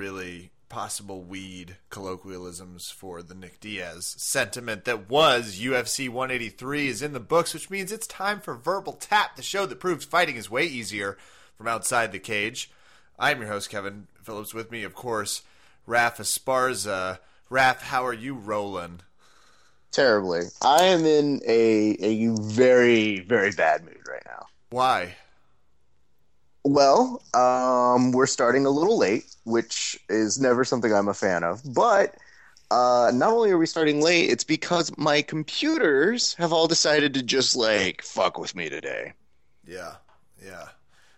really possible weed colloquialisms for the Nick Diaz sentiment that was UFC 183 is in the books, which means it's time for Verbal Tap, the show that proves fighting is way easier from outside the cage. I'm your host, Kevin Phillips. With me, of course, Raf Esparza. Raf, how are you rolling? Terribly. I am in a, a very, very bad mood right now. Why? Well, um, we're starting a little late, which is never something I'm a fan of. But uh, not only are we starting late, it's because my computers have all decided to just like fuck with me today. Yeah, yeah.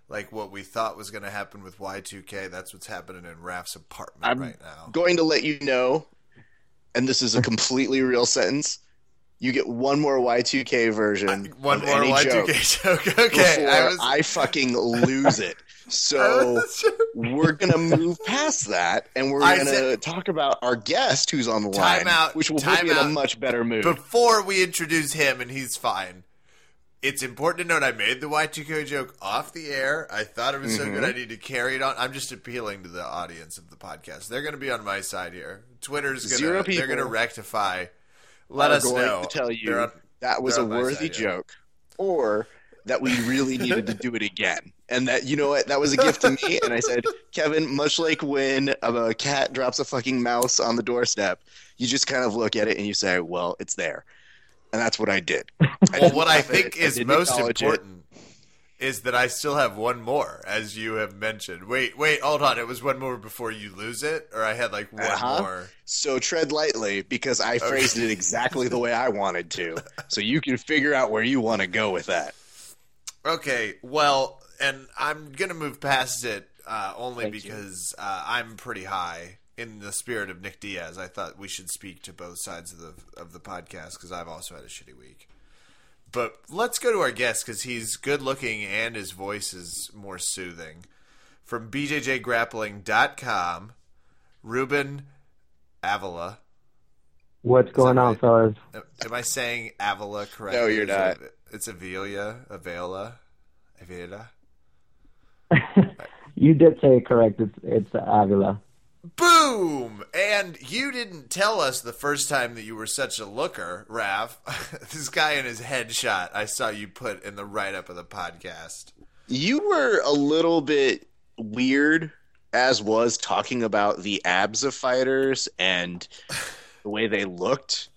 Like what we thought was going to happen with Y2K, that's what's happening in Raf's apartment I'm right now. Going to let you know, and this is a completely real sentence. You get one more Y2K version. I, one more any Y2K joke joke. Okay, I was. I fucking lose it. So we're gonna move past that, and we're I gonna said- talk about our guest who's on the line, out, which will put me in a much better mood. Before we introduce him, and he's fine. It's important to note I made the Y2K joke off the air. I thought it was so Mm-hmm. good I need to carry it on. I'm just appealing to the audience of the podcast. They're going to be on my side here. Twitter's going to they're going to rectify. Let us know. to tell you on- that was a worthy joke, or that we really needed to do it again, and that you know what that was a gift to me. And I said, Kevin, much like when a cat drops a fucking mouse on the doorstep, you just kind of look at it and you say, "Well, it's there," and that's what I did. I Well, what I think it. I is most important is that I still have one more, as you have mentioned. Wait, wait, hold on. It was one more before you lose it, or I had like one Uh-huh. more. So tread lightly because I phrased it exactly the way I wanted to. So you can figure out where you want to go with that. Okay, well, and I'm gonna move past it uh, only Thank because uh, I'm pretty high in the spirit of Nick Diaz. I thought we should speak to both sides of the of the podcast because I've also had a shitty week. But let's go to our guest because he's good looking and his voice is more soothing. From BJJGrappling.com, Ruben Avila. What's going on, right? fellas? Am I saying Avila correctly? No, you're not. It's Avilia, Avila, Avila. you did say it correct. It's it's Avila. Boom! And you didn't tell us the first time that you were such a looker, Rav. this guy in his headshot I saw you put in the write up of the podcast. You were a little bit weird, as was talking about the abs of fighters and the way they looked.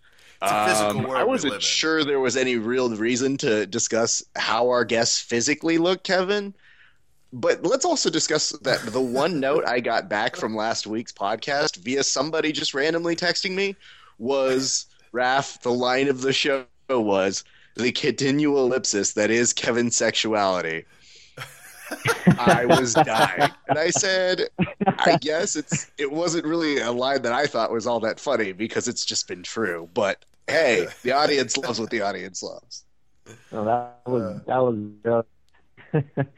It's a physical Um, world I wasn't sure there was any real reason to discuss how our guests physically look, Kevin. But let's also discuss that the one note I got back from last week's podcast via somebody just randomly texting me was Raf, the line of the show was the continual ellipsis that is Kevin's sexuality. I was dying. And I said, I guess it's it wasn't really a line that I thought was all that funny because it's just been true. But hey, the audience loves what the audience loves. No, that was that was. Uh,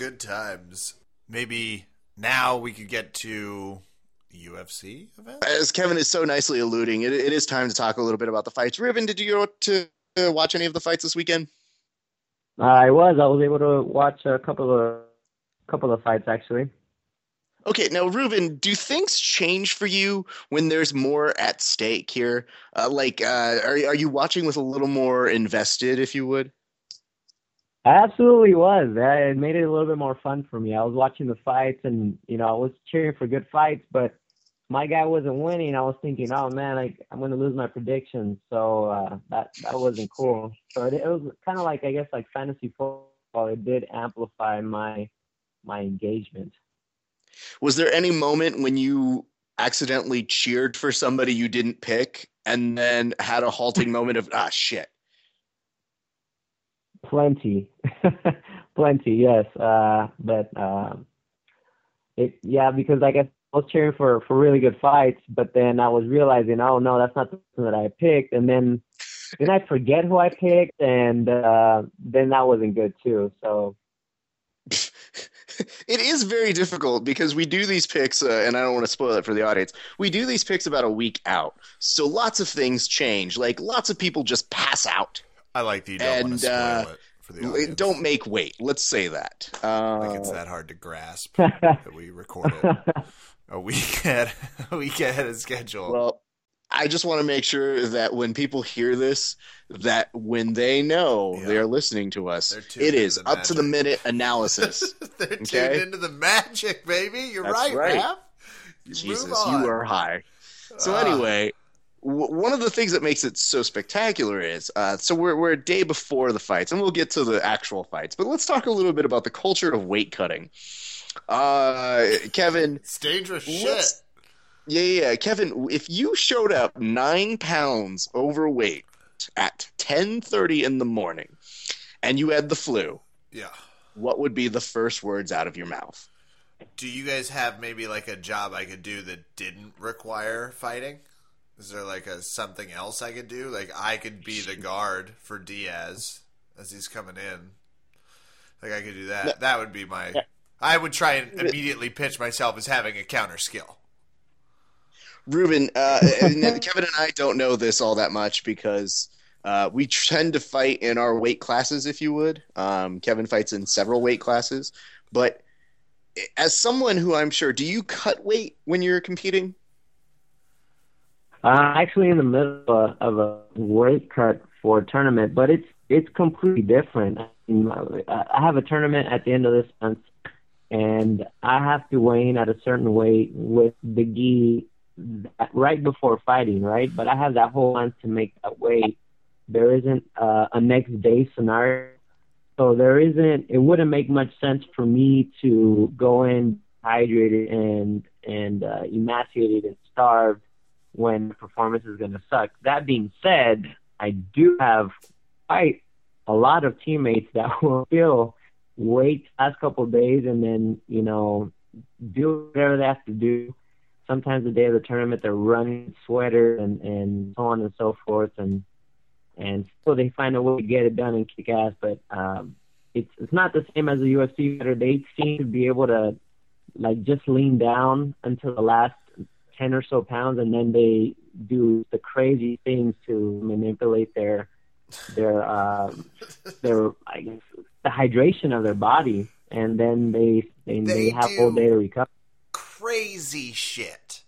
Good times. Maybe now we could get to UFC event? As Kevin is so nicely alluding, it, it is time to talk a little bit about the fights. Ruben, did you go to uh, watch any of the fights this weekend? I was. I was able to watch a couple of couple of fights actually. Okay, now Ruben, do things change for you when there's more at stake here? Uh, like, uh, are are you watching with a little more invested, if you would? I absolutely was. It made it a little bit more fun for me. I was watching the fights, and you know, I was cheering for good fights, but my guy wasn't winning. I was thinking, oh man, I, I'm going to lose my predictions. So uh, that that wasn't cool. So it, it was kind of like I guess like fantasy football. It did amplify my my engagement. Was there any moment when you accidentally cheered for somebody you didn't pick and then had a halting moment of ah shit? Plenty, plenty, yes. Uh, but um, it, yeah, because I guess I was cheering for for really good fights, but then I was realizing, oh no, that's not the person that I picked, and then then I forget who I picked, and uh, then that wasn't good too. So it is very difficult because we do these picks, uh, and I don't want to spoil it for the audience. We do these picks about a week out, so lots of things change. Like lots of people just pass out. I like that you don't want to spoil uh, it for the audience. Don't make weight. Let's say that. Uh, like it's that hard to grasp that we recorded a week ahead, a week ahead of schedule. Well, I just want to make sure that when people hear this, that when they know Yeah. they are listening to us, it is up to the minute analysis. They're tuned Okay. into the magic, baby. You're That's right, right. You Jesus, you are high. So Ah. anyway, one of the things that makes it so spectacular is uh, so we're we're a day before the fights, and we'll get to the actual fights. But let's talk a little bit about the culture of weight cutting. Uh, Kevin, It's dangerous shit. yeah, yeah, yeah, Kevin, if you showed up nine pounds overweight at ten thirty in the morning, and you had the flu, Yeah. what would be the first words out of your mouth? Do you guys have maybe like a job I could do that didn't require fighting? Is there like a something else I could do? Like I could be the guard for Diaz as he's coming in. Like I could do that. That would be my. I would try and immediately pitch myself as having a counter skill. Ruben, uh, and Kevin and I don't know this all that much because uh, we tend to fight in our weight classes, if you would. Um, Kevin fights in several weight classes, but as someone who I'm sure, do you cut weight when you're competing? Uh, actually, in the middle of a, of a weight cut for a tournament, but it's it's completely different. I have a tournament at the end of this month, and I have to weigh in at a certain weight with the gi right before fighting, right? But I have that whole month to make that weight. There isn't uh, a next day scenario, so there isn't. It wouldn't make much sense for me to go in hydrated and and uh, emaciated and starved when the performance is going to suck. That being said, I do have quite a lot of teammates that will still wait last couple of days and then, you know, do whatever they have to do. Sometimes the day of the tournament they're running sweaters and, and so on and so forth and and so they find a way to get it done and kick ass, but um it's it's not the same as the UFC fighter. They seem to be able to like just lean down until the last ten or so pounds, and then they do the crazy things to manipulate their their um, their I guess the hydration of their body, and then they they, They they have whole day to recover. Crazy shit.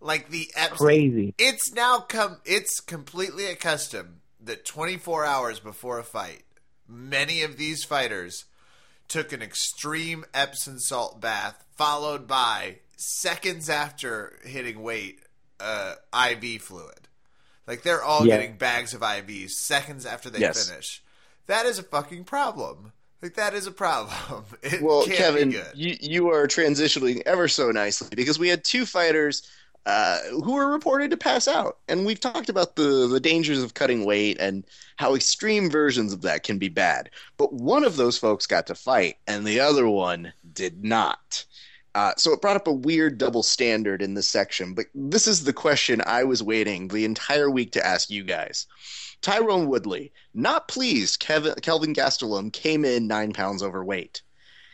Like the Epsom. Crazy. It's now come. It's completely accustomed that 24 hours before a fight, many of these fighters took an extreme Epsom salt bath, followed by seconds after hitting weight, uh, IV fluid. Like they're all Yeah. getting bags of IVs seconds after they Yes. finish. That is a fucking problem. Like that is a problem. It Well, can't Kevin, be good. you you are transitioning ever so nicely because we had two fighters uh, who were reported to pass out, and we've talked about the the dangers of cutting weight and how extreme versions of that can be bad. But one of those folks got to fight, and the other one did not. Uh, so it brought up a weird double standard in this section. But this is the question I was waiting the entire week to ask you guys. Tyron Woodley, not pleased Kevin, Kelvin Gastelum came in nine pounds overweight.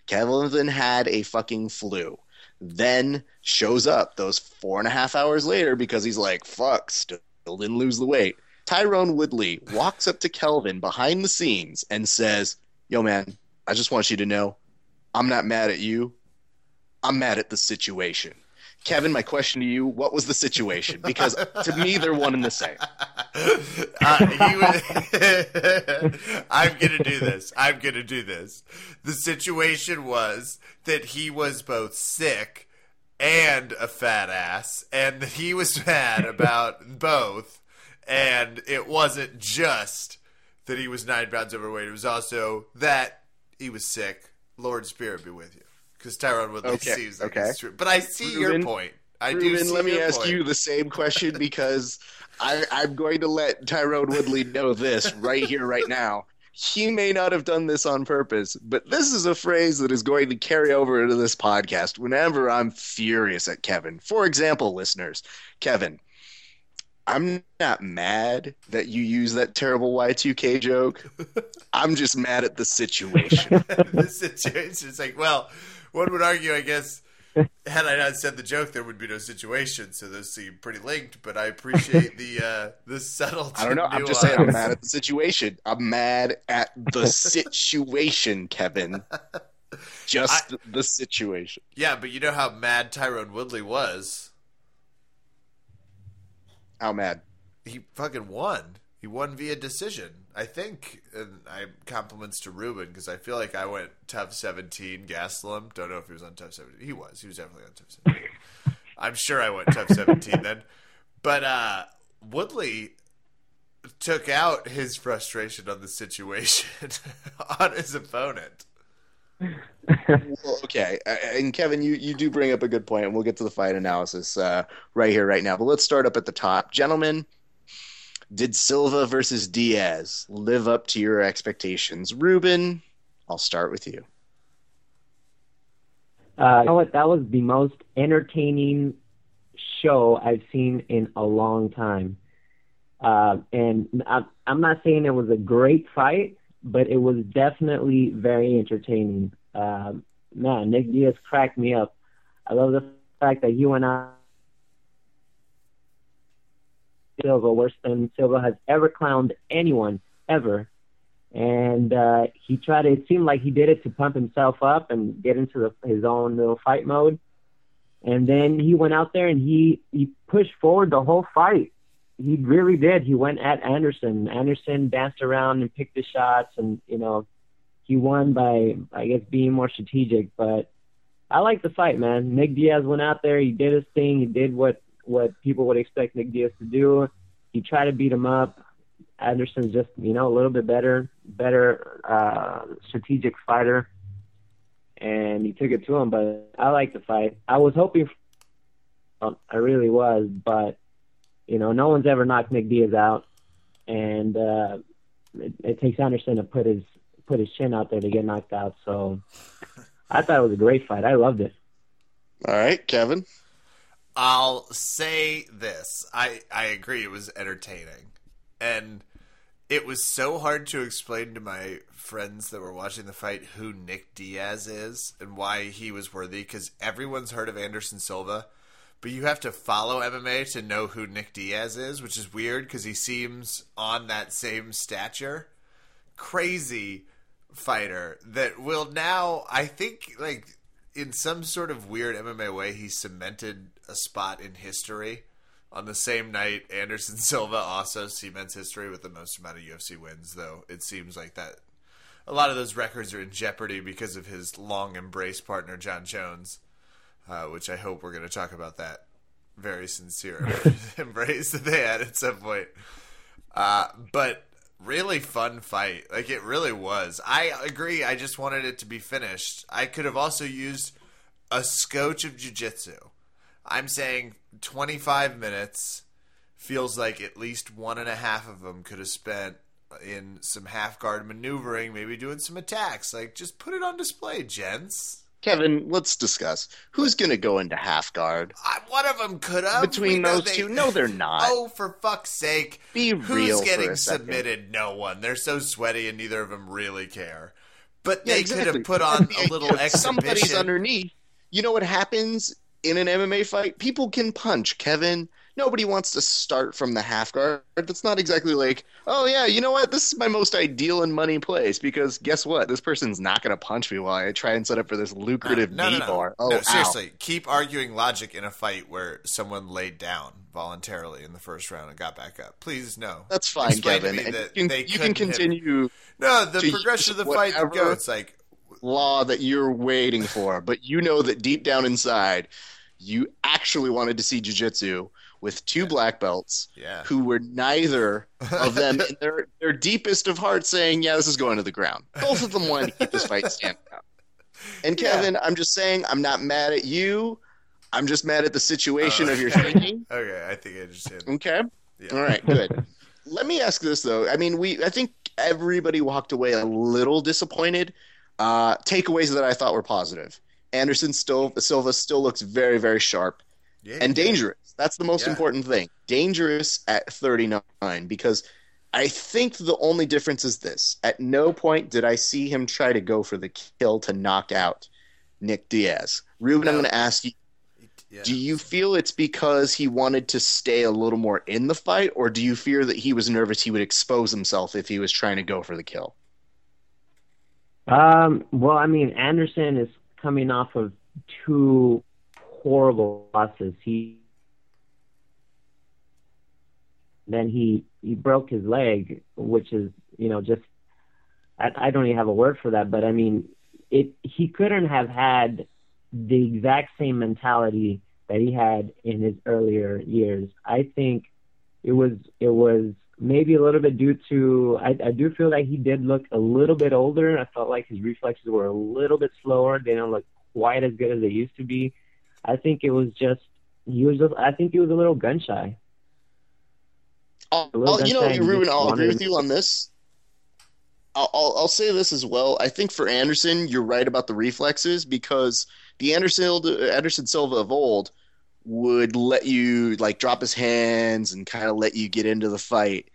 Kelvin had a fucking flu. Then shows up those four and a half hours later because he's like, fuck, still didn't lose the weight. Tyron Woodley walks up to Kelvin behind the scenes and says, Yo, man, I just want you to know I'm not mad at you. I'm mad at the situation. Kevin, my question to you, what was the situation? Because to me, they're one and the same. uh, would, I'm gonna do this. I'm gonna do this. The situation was that he was both sick and a fat ass, and that he was mad about both. And it wasn't just that he was nine pounds overweight; it was also that he was sick. Lord Spirit be with you, because Tyron Woodley Okay, seems like okay. it's true. But I see your point. I do Ruben, see let me ask point. you the same question because I, I'm going to let Tyron Woodley know this right here, right now. He may not have done this on purpose, but this is a phrase that is going to carry over into this podcast whenever I'm furious at Kevin. For example, listeners, Kevin, I'm not mad that you use that terrible Y2K joke. I'm just mad at the situation. the situation. It's like, well, one would argue, I guess, had I not said the joke, there would be no situation. So those seem pretty linked. But I appreciate the uh, the subtle. I don't know. I'm just saying. I'm mad at the situation. I'm mad at the situation, Kevin. Just I, the situation. Yeah, but you know how mad Tyron Woodley was. How mad? He fucking won. He won via decision. I think, and I compliments to Ruben because I feel like I went TUF seventeen, Gastelum. Don't know if he was on TUF seventeen. He was. He was definitely on TUF seventeen. I'm sure I went TUF seventeen then. But uh, Woodley took out his frustration on the situation on his opponent. well, okay, and Kevin, you, you do bring up a good point, and we'll get to the fight analysis uh, right here, right now. But let's start up at the top, gentlemen. Did Silva versus Diaz live up to your expectations? Ruben, I'll start with you. Uh, you know what? That was the most entertaining show I've seen in a long time. Uh, and I'm not saying it was a great fight, but it was definitely very entertaining. Uh, man, Nick Diaz cracked me up. I love the fact that he went out Silva worse than Silva has ever clowned anyone ever. And uh, he tried to, it seemed like he did it to pump himself up and get into the, his own little fight mode. And then he went out there and he, he pushed forward the whole fight. He really did. He went at Anderson. Anderson danced around and picked the shots, and you know, he won by I guess being more strategic. But I like the fight, man. Nick Diaz went out there. He did his thing. He did what what people would expect Nick Diaz to do. He tried to beat him up. Anderson's just, you know, a little bit better, better uh, strategic fighter, and he took it to him. But I like the fight. I was hoping, for, I really was, but you know, no one's ever knocked Nick Diaz out, and uh, it, it takes Anderson to put his put his chin out there to get knocked out. So I thought it was a great fight. I loved it. All right, Kevin. I'll say this. I, I agree it was entertaining. And it was so hard to explain to my friends that were watching the fight who Nick Diaz is and why he was worthy because everyone's heard of Anderson Silva, but you have to follow MMA to know who Nick Diaz is, which is weird because he seems on that same stature. Crazy fighter that will now, I think, like in some sort of weird MMA way, he cemented a spot in history. On the same night, Anderson Silva also cements history with the most amount of UFC wins, though it seems like that a lot of those records are in jeopardy because of his long embrace partner, Jon Jones, uh, which I hope we're going to talk about that very sincere embrace that they had at some point. Uh, but really fun fight. Like it really was. I agree. I just wanted it to be finished. I could have also used a scotch of jiu-jitsu. I'm saying 25 minutes feels like at least one and a half of them could have spent in some half guard maneuvering, maybe doing some attacks. Like, just put it on display, gents. Kevin, let's discuss who's going to go into half guard. Uh, one of them could have between those they, two. No, they're not. Oh, for fuck's sake! Be who's real. Who's getting submitted? No one. They're so sweaty, and neither of them really care. But they yeah, exactly. could have put on a little exhibition. Somebody's underneath. You know what happens in an MMA fight, people can punch, Kevin. Nobody wants to start from the half guard. That's not exactly like, oh yeah, you know what? This is my most ideal and money place because guess what? This person's not going to punch me while I try and set up for this lucrative no, no, no, bar. Oh, no, seriously, keep arguing logic in a fight where someone laid down voluntarily in the first round and got back up. Please, no. That's fine, Explain Kevin. you can, you can continue. Hit. No, the progression of the fight goes like law that you're waiting for, but you know that deep down inside you actually wanted to see jiu-jitsu with two yeah. black belts yeah. who were neither of them in their, their deepest of hearts saying, yeah, this is going to the ground. Both of them wanted to keep this fight standing out. And Kevin, yeah. I'm just saying, I'm not mad at you. I'm just mad at the situation of your thinking. okay, I think I understand. Okay. Yeah. All right, good. Let me ask this though. I mean, we I think everybody walked away a little disappointed. Uh, takeaways that I thought were positive. Anderson still Silva still looks very very sharp yeah, and dangerous. That's the most yeah. important thing. Dangerous at 39 because I think the only difference is this. At no point did I see him try to go for the kill to knock out Nick Diaz. Ruben, I'm going to ask you: Yeah. Do you feel it's because he wanted to stay a little more in the fight, or do you fear that he was nervous he would expose himself if he was trying to go for the kill? Um, well, I mean, Anderson is coming off of two horrible losses. He then he he broke his leg, which is you know just I, I don't even have a word for that. But I mean, it he couldn't have had the exact same mentality that he had in his earlier years. I think it was it was maybe a little bit due to I, I do feel like he did look a little bit older. I felt like his reflexes were a little bit slower. They don't look quite as good as they used to be. I think it was just he was just I think he was a little gun shy. I'll, I'll- you know, gun shy and Ruben, I'll agree with you on this. I'll, I'll, I'll say this as well. I think for Anderson, you're right about the reflexes because the Anderson Anderson Silva of old would let you like drop his hands and kind of let you get into the fight.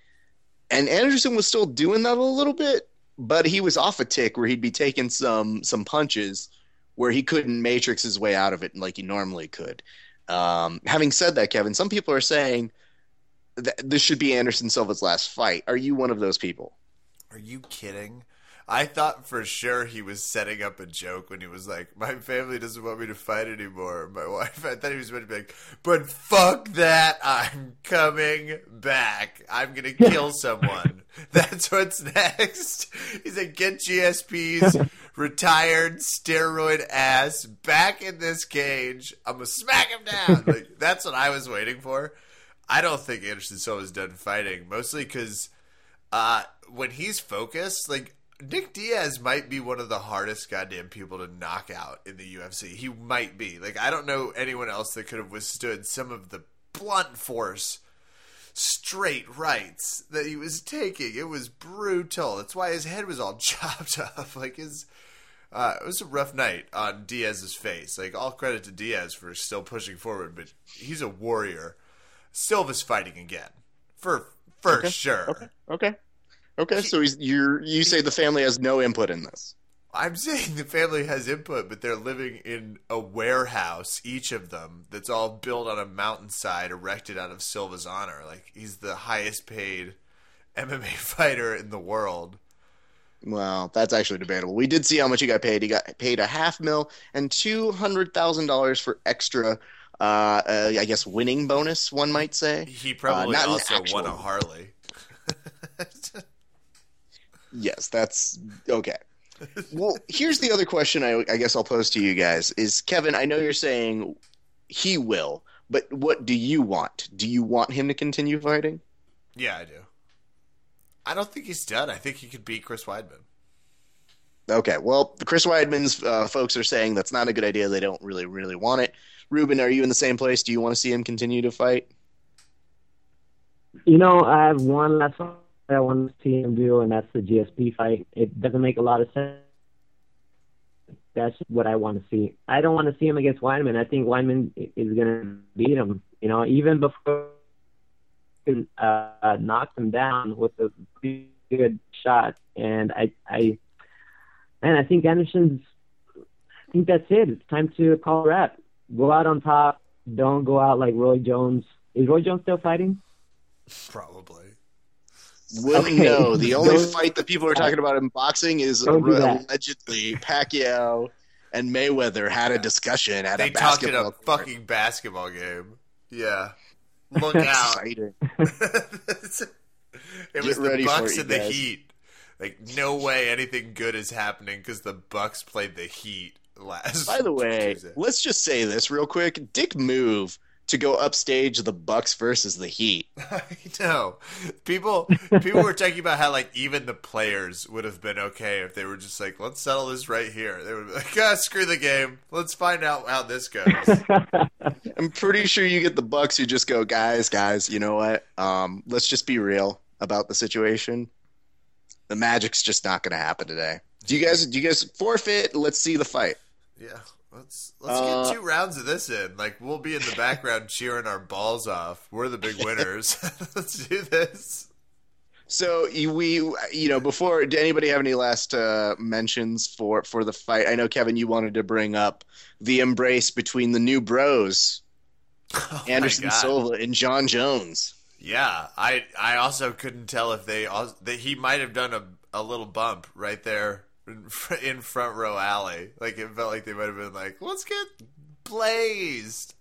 And Anderson was still doing that a little bit, but he was off a tick where he'd be taking some some punches where he couldn't matrix his way out of it like he normally could. Um, having said that, Kevin, some people are saying th- this should be Anderson Silva's last fight. Are you one of those people? Are you kidding? I thought for sure he was setting up a joke when he was like, "My family doesn't want me to fight anymore." My wife. I thought he was going to be like, "But fuck that! I'm coming back. I'm gonna kill someone." That's what's next. He's like, "Get GSP's retired steroid ass back in this cage. I'm gonna smack him down." Like that's what I was waiting for. I don't think Anderson Silva's done fighting, mostly because uh, when he's focused, like Nick Diaz might be one of the hardest goddamn people to knock out in the UFC. He might be. Like I don't know anyone else that could have withstood some of the blunt force straight rights that he was taking. It was brutal. That's why his head was all chopped off. Like his uh, it was a rough night on Diaz's face. Like all credit to Diaz for still pushing forward, but he's a warrior. Silva's fighting again. For for Okay, sure. Okay. Okay. Okay. So he's you're you say the family has no input in this. I'm saying the family has input, but they're living in a warehouse, each of them, that's all built on a mountainside erected out of Silva's honor. Like, he's the highest paid MMA fighter in the world. Well, that's actually debatable. We did see how much he got paid. He got paid a half mil and two hundred thousand dollars for extra. Uh, uh, I guess winning bonus, one might say. He probably Uh, not an also actual- won a Harley. Yes, that's okay. Well, here's the other question I, I guess I'll pose to you guys: Is Kevin? I know you're saying he will, but what do you want? Do you want him to continue fighting? yeah, I do. I don't think he's done. I think he could beat Chris Weidman. Okay, well, Chris Weidman's uh, folks are saying that's not a good idea. They don't really, really want it. Ruben, are you in the same place? Do you want to see him continue to fight? You know, I have one last one I want to see him do, and that's the GSP fight. It doesn't make a lot of sense. That's what I want to see. I don't want to see him against Weidman. I think Weidman is going to beat him. You know, even before uh, knocked him down with a good shot, and I, I, and I think Anderson's. I think that's it. It's time to call a wrap. Go out on top. Don't go out like Roy Jones. Is Roy Jones still fighting? Probably. Wouldn't Okay. know. The only Don't- fight that people are talking about in boxing is Don't do that. allegedly Pacquiao and Mayweather had a discussion at They a talked in basketball a court. fucking basketball game. Yeah. Look out. Exciting. it was Get the Bucks and the. Heat. Like no way anything good is happening because the Bucks played the Heat last. By the way, Tuesday. let's just say this real quick. Dick move to go upstage the Bucks versus the Heat. I know people. People were talking about how like even the players would have been okay if they were just like, let's settle this right here. They would be like, ah, screw the game. Let's find out how this goes. I'm pretty sure you get the Bucks who just go, guys, guys, you know what? Um, let's just be real about the situation. The Magic's just not to happen today. Do you guys? Do you guys forfeit? Let's see the fight. Yeah, let's let's Uh, get two rounds of this in. Like we'll be in the background cheering our balls off. We're the big winners. let's do this. So we, you know, before did anybody have any last uh, mentions for for the fight? I know Kevin, you wanted to bring up the embrace between the new bros, Oh Anderson Silva and Jon Jones. Yeah, I I also couldn't tell if they that he might have done a a little bump right there in, in front row alley. Like it felt like they might have been like, let's get blazed,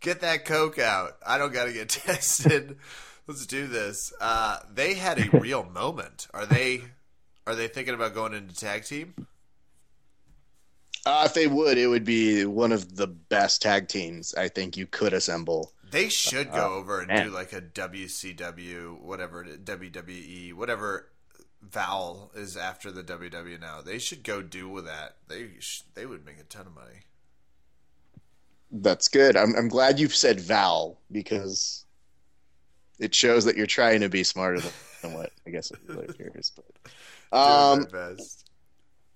get that coke out. I don't got to get tested. Let's do this. Uh, they had a real moment. Are they? Are they thinking about going into tag team? Uh, if they would, it would be one of the best tag teams I think you could assemble. They should go over and man. do like a WCW, whatever, WWE, whatever vowel is after the WW now. They should go do with that. They sh- they would make a ton of money. That's good. I'm I'm glad you've said Val because it shows that you're trying to be smarter than, what I guess it appears. But um,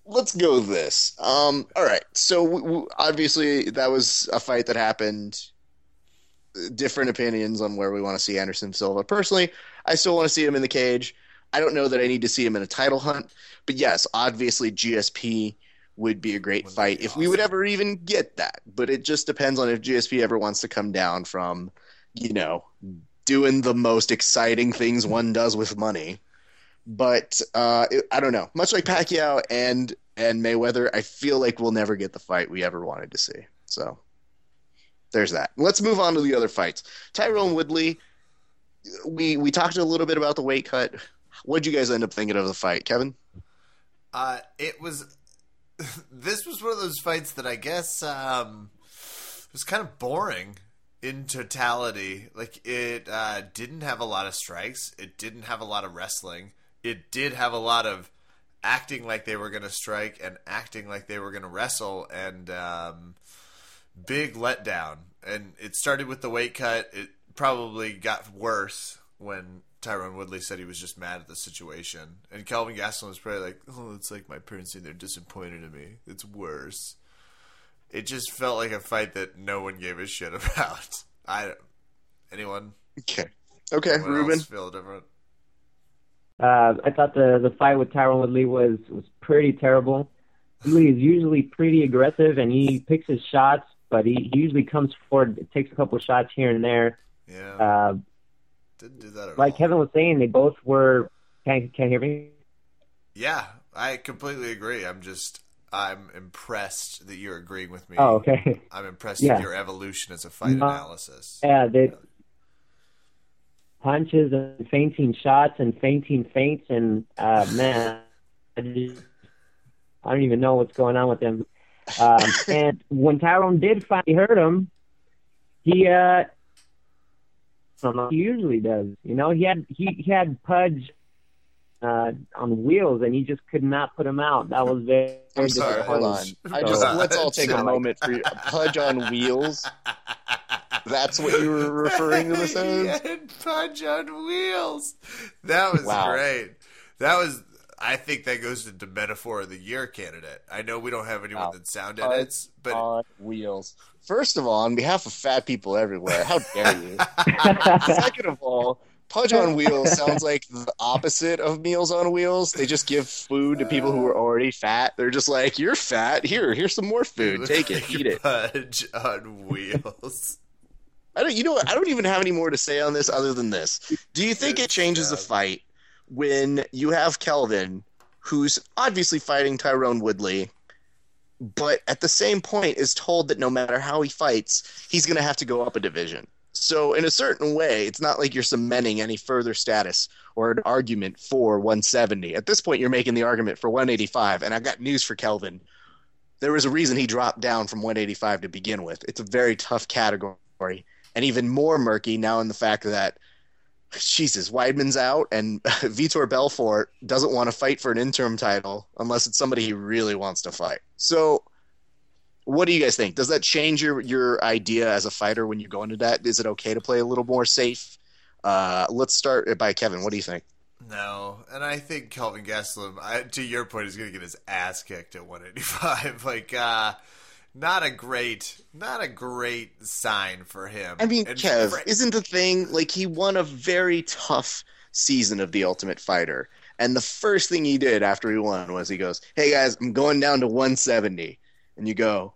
let's go this. Um, all right. So obviously that was a fight that happened. Different opinions on where we want to see Anderson Silva. Personally, I still want to see him in the cage. I don't know that I need to see him in a title hunt, but yes, obviously GSP would be a great Wouldn't fight if we would ever even get that. But it just depends on if GSP ever wants to come down from, you know, doing the most exciting things one does with money. But uh, it- I don't know. Much like Pacquiao and and Mayweather, I feel like we'll never get the fight we ever wanted to see. So there's that. Let's move on to the other fights. Tyron Woodley. We we talked a little bit about the weight cut. What'd you guys end up thinking of the fight, Kevin? Uh, it was. This was one of those fights that I guess um, was kind of boring in totality. Like it uh, didn't have a lot of strikes. It didn't have a lot of wrestling. It did have a lot of acting like they were going to strike and acting like they were going to wrestle, and um, big letdown. And it started with the weight cut. It probably got worse when Tyron Woodley said he was just mad at the situation, and Calvin Gastelum was probably like, "Oh, it's like my parents saying they're disappointed in me. It's worse." It just felt like a fight that no one gave a shit about. I anyone Okay. Okay, anyone Ruben. else feel different? Uh, I thought the the fight with Tyron Woodley was was pretty terrible. Woodley is usually pretty aggressive and he picks his shots, but he, he usually comes forward, takes a couple shots here and there. Yeah, Uh, didn't do that at like all. Kevin was saying, they both were. Can can hear me? Yeah, I completely agree. I'm just I'm impressed that you're agreeing with me. Oh, okay. I'm impressed Yeah. with your evolution as a fight No. analysis. Yeah, they punches and fainting shots and fainting feints and uh, man, I, just, I don't even know what's going on with him. Um, and when Tyron did finally hurt him, he uh, I he usually does. You know, he had he, he had Pudge uh, on wheels and he just could not put him out. That was very. I'm sorry, hold on. disappointing. I just So- let's all take a moment for a pudge on wheels. That's what you were referring to this He as? had punch on wheels. That was Wow. great. That was. I think that goes into metaphor of the year candidate. I know we don't have anyone Wow. that sound edits, but on wheels. First of all, on behalf of fat people everywhere, how dare you? Second of all, Pudge on Wheels sounds like the opposite of Meals on Wheels. They just give food to people who are already fat. They're just like, "You're fat. Here, here's some more food. Take it, eat it." Punch on wheels. I don't. You know what? I don't even have any more to say on this other than this. Do you think it changes the fight when you have Kelvin, who's obviously fighting Tyron Woodley, but at the same point is told that no matter how he fights, he's going to have to go up a division. So in a certain way, it's not like you're cementing any further status or an argument for 170. At this point, you're making the argument for 185. And I've got news for Kelvin. There was a reason he dropped down from 185 to begin with. It's a very tough category and even more murky now in the fact that Jesus Weidman's out and Vitor Belfort doesn't want to fight for an interim title unless it's somebody he really wants to fight. So, what do you guys think? Does that change your your idea as a fighter when you go into that? Is it okay to play a little more safe? Uh, let's start by Kevin. What do you think? No, and I think Kelvin Gastelum, I, to your point, is going to get his ass kicked at 185. like, uh, not a great, not a great sign for him. I mean, Kev, for- isn't the thing like he won a very tough season of The Ultimate Fighter. And the first thing he did after he won was he goes, Hey guys, I'm going down to 170. And you go,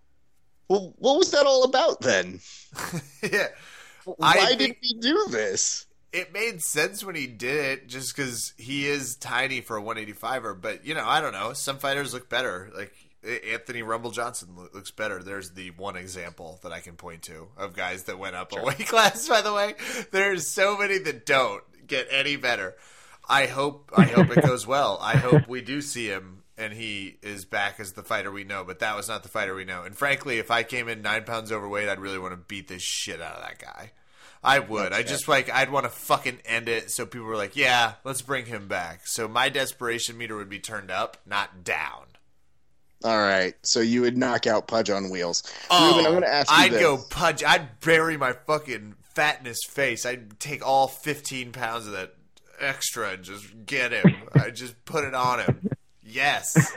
Well, what was that all about then? yeah. Why I did he do this? It made sense when he did it just because he is tiny for a 185er. But, you know, I don't know. Some fighters look better. Like Anthony Rumble Johnson looks better. There's the one example that I can point to of guys that went up a weight class, by the way. There's so many that don't get any better. I hope I hope it goes well. I hope we do see him and he is back as the fighter we know, but that was not the fighter we know. And frankly, if I came in nine pounds overweight, I'd really want to beat the shit out of that guy. I would. I just like I'd want to fucking end it so people were like, "Yeah, let's bring him back." So my desperation meter would be turned up, not down. All right, so you would knock out Pudge on wheels. Ruben, I'm going to ask you Oh, I'd this. go Pudge. I'd bury my fucking fat in his face. I'd take all 15 pounds of that extra and just get him. I'd just put it on him. Yes.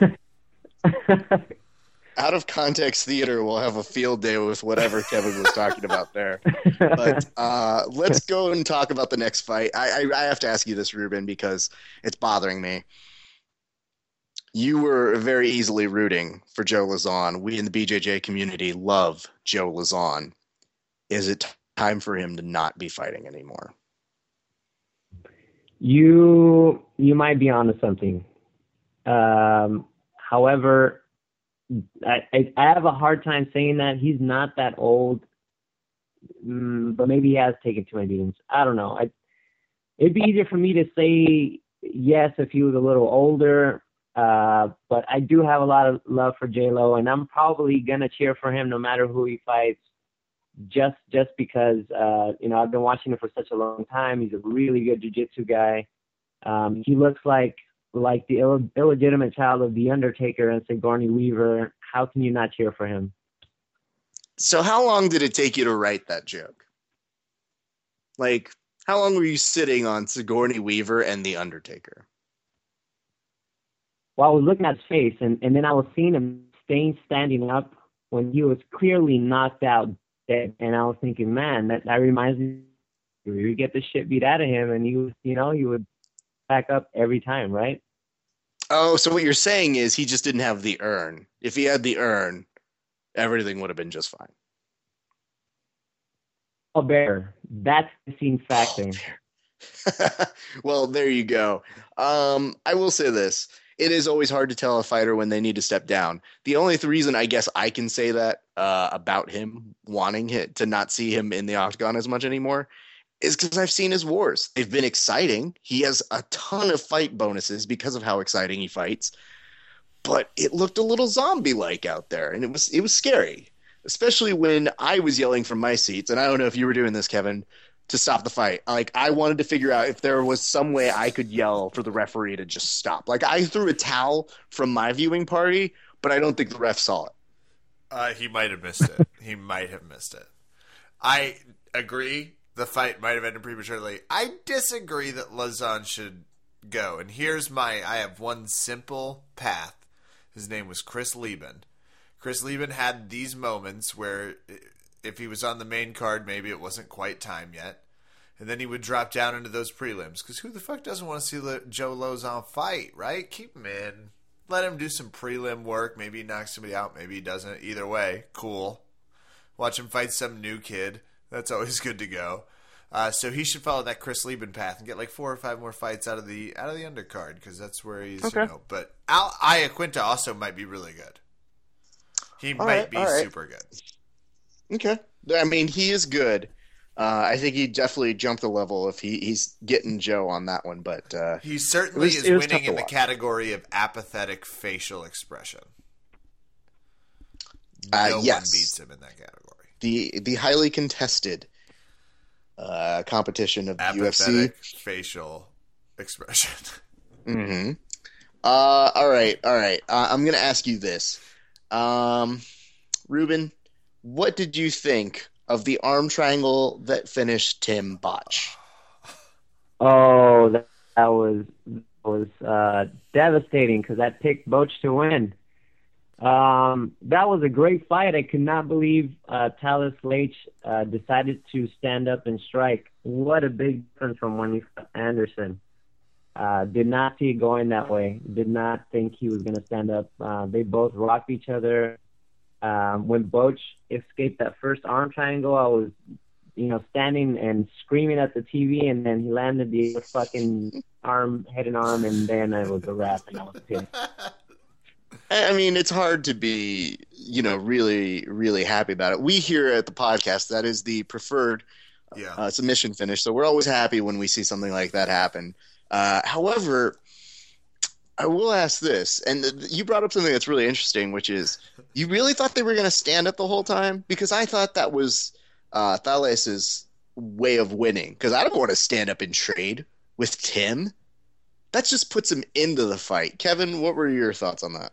Out of context theater will have a field day with whatever Kevin was talking about there. But uh, let's go and talk about the next fight. I, I, I have to ask you this, Ruben, because it's bothering me. You were very easily rooting for Joe Lauzon. We in the BJJ community love Joe Lauzon. Is it time for him to not be fighting anymore? You you might be onto something. Um, however, I, I I have a hard time saying that he's not that old, mm, but maybe he has taken too many beatings. I don't know. I, it'd be easier for me to say yes if he was a little older. Uh, but I do have a lot of love for J Lo, and I'm probably gonna cheer for him no matter who he fights just just because uh, you know I've been watching him for such a long time. He's a really good jiu-jitsu guy. Um, he looks like like the Ill- illegitimate child of the Undertaker and Sigourney Weaver. How can you not cheer for him? So, how long did it take you to write that joke? Like, how long were you sitting on Sigourney Weaver and The Undertaker? Well, I was looking at his face, and, and then I was seeing him staying standing up when he was clearly knocked out dead. And I was thinking, man, that, that reminds me, you get the shit beat out of him, and he was, you know, he would back up every time, right? Oh, so what you're saying is he just didn't have the urn. If he had the urn, everything would have been just fine. Oh, bear. That's the scene factor. well, there you go. Um, I will say this. It is always hard to tell a fighter when they need to step down. The only th- reason I guess I can say that uh, about him wanting it, to not see him in the octagon as much anymore is because I've seen his wars. They've been exciting. He has a ton of fight bonuses because of how exciting he fights. But it looked a little zombie-like out there, and it was it was scary, especially when I was yelling from my seats. And I don't know if you were doing this, Kevin, to stop the fight. Like I wanted to figure out if there was some way I could yell for the referee to just stop. Like I threw a towel from my viewing party, but I don't think the ref saw it. Uh, he might have missed it. he might have missed it. I agree. The fight might have ended prematurely. I disagree that Lauzon should go. And here's my I have one simple path. His name was Chris Leben. Chris Leben had these moments where if he was on the main card, maybe it wasn't quite time yet. And then he would drop down into those prelims. Because who the fuck doesn't want to see Le- Joe Lauzon fight, right? Keep him in. Let him do some prelim work. Maybe he knocks somebody out. Maybe he doesn't. Either way, cool. Watch him fight some new kid. That's always good to go. Uh, so he should follow that Chris Leben path and get like four or five more fights out of the out of the undercard because that's where he's. Okay. You know, but Al Iaquinta also might be really good. He All might right, be right. super good. Okay. I mean, he is good. Uh, I think he definitely jumped a level if he, he's getting Joe on that one. But uh, He certainly was- is winning in the category of apathetic facial expression. Uh, no one beats him in that category. the the highly contested uh, competition of the UFC. Facial expression. Mm-hmm. Uh, all right, all right. Uh, I'm gonna ask you this, um, Ruben. What did you think of the arm triangle that finished Tim Boetsch? Oh, that, that was was uh, devastating because I picked Boetsch to win. Um, that was a great fight. I could not believe uh, Thales Leites uh, decided to stand up and strike. What a big difference from when he fought Anderson. Uh, did not see it going that way. Did not think he was going to stand up. Uh, they both rocked each other. Um, when Boetsch escaped that first arm triangle, I was, you know, standing and screaming at the TV, and then he landed the fucking arm, head and arm, and then it was a wrap, and I was pissed. I mean, it's hard to be, you know, really, really happy about it. We here at the podcast, that is the preferred yeah. uh, submission finish. So we're always happy when we see something like that happen. Uh, however, I will ask this, and you brought up something that's really interesting, which is you really thought they were going to stand up the whole time because I thought that was uh, way of winning. Because I don't want to stand up and trade with Tim. That just puts him into the fight. Kevin, what were your thoughts on that?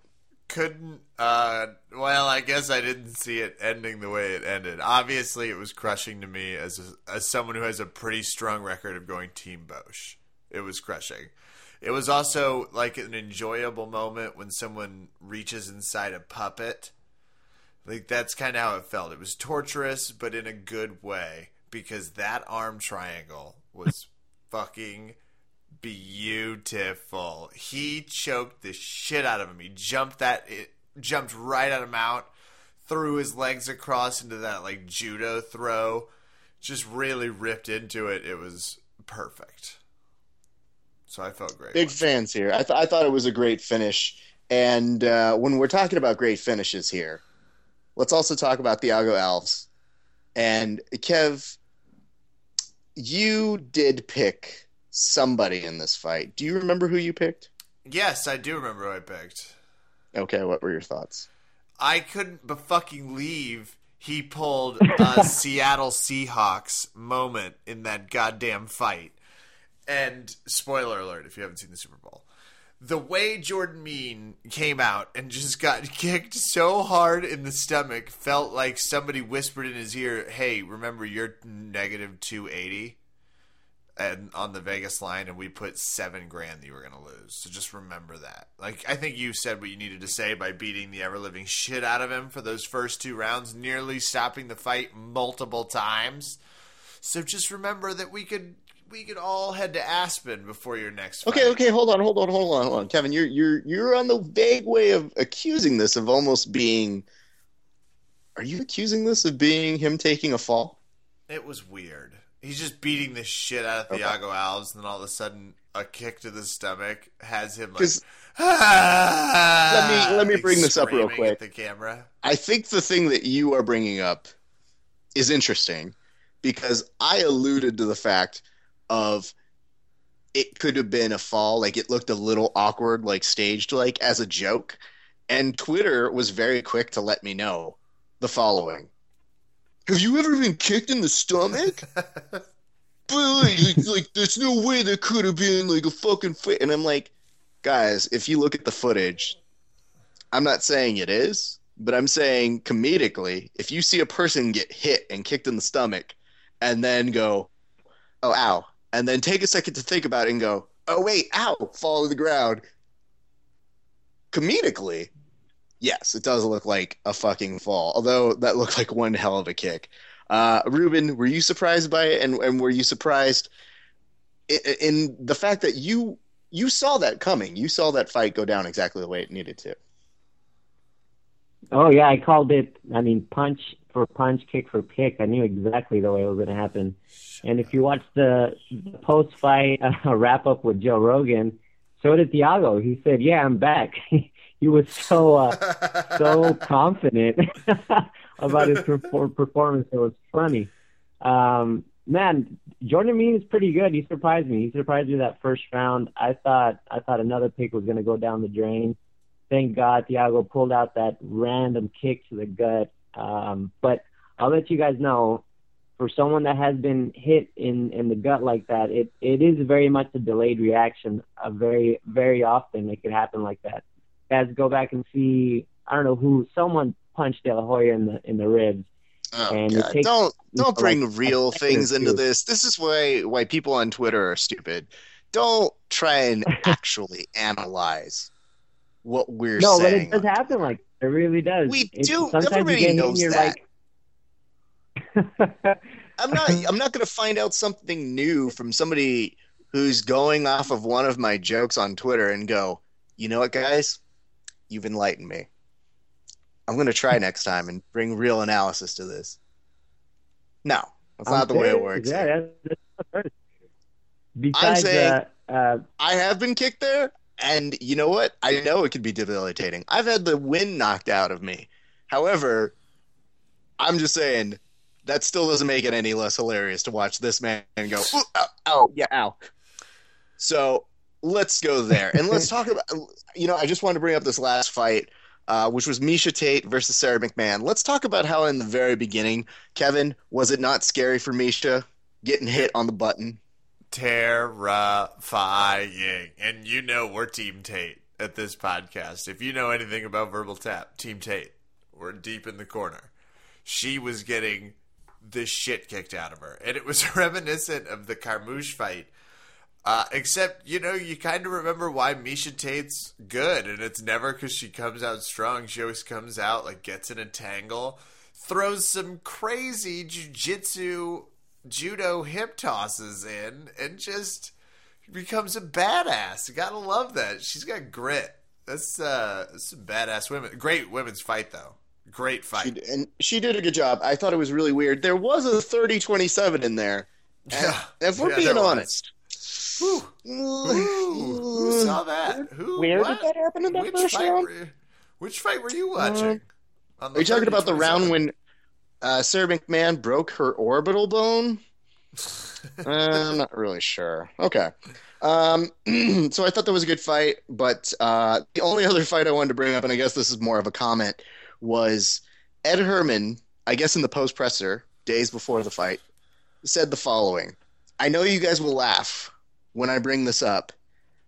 couldn't uh well i guess i didn't see it ending the way it ended obviously it was crushing to me as a, as someone who has a pretty strong record of going team Boetsch it was crushing it was also like an enjoyable moment when someone reaches inside a puppet like that's kind of how it felt it was torturous but in a good way because that arm triangle was fucking beautiful. He choked the shit out of him. He jumped that it jumped right at him out, threw his legs across into that like judo throw, just really ripped into it. It was perfect. So I felt great. Big fans here. I, th- I thought it was a great finish. And uh, when we're talking about great finishes here, let's also talk about the Thiago Alves. And Kev, you did pick somebody in this fight. Do you remember who you picked? Yes, I do remember who I picked. Okay, what were your thoughts? I couldn't but fucking leave. He pulled a Seattle Seahawks moment in that goddamn fight. And spoiler alert if you haven't seen the Super Bowl. The way Jordan Mein came out and just got kicked so hard in the stomach felt like somebody whispered in his ear, "Hey, remember you're 280." and on the Vegas line, and we put seven grand that you were going to lose. So just remember that. Like I think you said what you needed to say by beating the ever living shit out of him for those first two rounds, nearly stopping the fight multiple times. So just remember that we could we could all head to Aspen before your next. Fight. Okay, okay, hold on, hold on, hold on, hold on, Kevin. You're you're you're on the vague way of accusing this of almost being. Are you accusing this of being him taking a fall? It was weird. He's just beating the shit out of Thiago okay. Alves, and then all of a sudden, a kick to the stomach has him like. Ah, let me let me bring this up real quick. the camera. I think the thing that you are bringing up is interesting because I alluded to the fact of it could have been a fall, like it looked a little awkward, like staged, like as a joke, and Twitter was very quick to let me know the following have you ever been kicked in the stomach? but like, like, there's no way there could have been like a fucking fit. And I'm like, guys, if you look at the footage, I'm not saying it is, but I'm saying comedically, if you see a person get hit and kicked in the stomach, and then go, oh, ow, and then take a second to think about it and go, oh wait, ow, fall to the ground. Comedically, yes, it does look like a fucking fall. Although that looked like one hell of a kick. Uh, Ruben, were you surprised by it, and, and were you surprised in, in the fact that you you saw that coming? You saw that fight go down exactly the way it needed to. Oh yeah, I called it. I mean, punch for punch, kick for kick. I knew exactly the way it was going to happen. And if you watch the, the post fight uh, wrap up with Joe Rogan, so did Thiago. He said, "Yeah, I'm back." he was so uh, so confident about his performance. It was funny. Um, man, Jordan Mein is pretty good. He surprised me. He surprised me that first round. I thought I thought another pick was going to go down the drain. Thank God Thiago pulled out that random kick to the gut. Um, but I'll let you guys know, for someone that has been hit in in the gut like that, it it is very much a delayed reaction. A very very often it can happen like that guys go back and see I don't know who someone punched De La Hoya in the in the ribs. Oh, and God. Takes, don't don't bring like, real things into this. This is why why people on Twitter are stupid. Don't try and actually analyze what we're no, saying. No, but it does happen like it really does. We it's, do. Everybody knows that. Like... I'm not. I'm not going to find out something new from somebody who's going off of one of my jokes on Twitter and go, you know what, guys? You've enlightened me. I'm going to try next time and bring real analysis to this. No, that's I'm not the way it works. Yeah, that's, that's Besides, saying- uh, uh, I have been kicked there, and you know what? I know it could be debilitating. I've had the wind knocked out of me. However, I'm just saying that still doesn't make it any less hilarious to watch this man go, "Ooh, ow, ow, yeah, ow. So let's go there. And let's talk about, you know, I just wanted to bring up this last fight, uh, which was Miesha Tate versus Sara McMann. Let's talk about how in the very beginning, Kevin, was it not scary for Miesha getting hit on the button? Terrifying. And you know we're Team Tate at this podcast. If you know anything about Verbal Tap, Team Tate, we're deep in the corner. She was getting the shit kicked out of her. And it was reminiscent of the Carmouche fight. Uh, except, you know, you kind of remember why Miesha Tate's good, and it's never because she comes out strong. She always comes out, like, gets in a tangle, throws some crazy jujitsu judo hip tosses in, and just becomes a badass. You gotta love that. She's got grit. That's uh, that's some badass women. Great women's fight though. Great fight. d- and she did a good job. I thought it was really weird. There was a 30-27 in there. And Yeah. if we're Yeah, being honest, Whew. Ooh, who saw that? Who? Where what? did that happen in that which first fight round? Were you, which fight were you watching? On Are you talking about the round when uh, Sara McMann broke her orbital bone? Uh, I'm not really sure. Okay. Um, so I thought that was a good fight, but uh, the only other fight I wanted to bring up, and I guess this is more of a comment, was Ed Herman, I guess in the post presser, days before the fight, said the following I know you guys will laugh when I bring this up,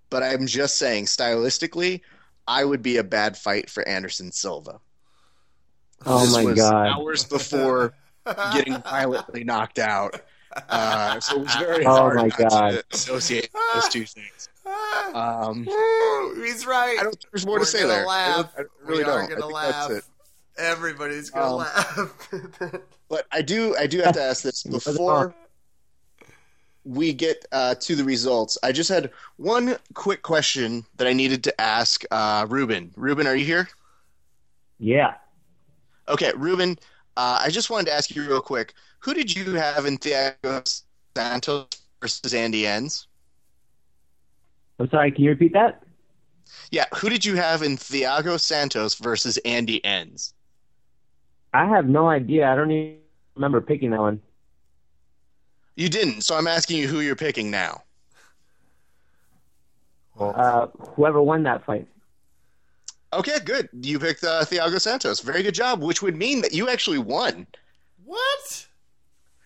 but I'm just saying, stylistically, I would be a bad fight for Anderson Silva. Oh This my was god. Hours before getting violently knocked out. Uh, so it was very Oh hard my not God. to associate those two things. Um, he's right. I don't there's more We're to say there. Laugh. I, I really we don't. are gonna think laugh. that's it. Everybody's gonna Um, laugh. But I do, I do have to ask this before we get uh, to the results. I just had one quick question that I needed to ask uh, Ruben. Ruben, are you here? Yeah. Okay, Ruben. Uh, I just wanted to ask you real quick. Who did you have in Thiago Santos versus Andy Enns? I'm sorry, can you repeat that? Yeah, who did you have in Thiago Santos versus Andy Enns? I have no idea. I don't even remember picking that one. You didn't, so I'm asking you who you're picking now. Uh, whoever won that fight. Okay, good. You picked uh, Thiago Santos. Very good job, which would mean that you actually won. what?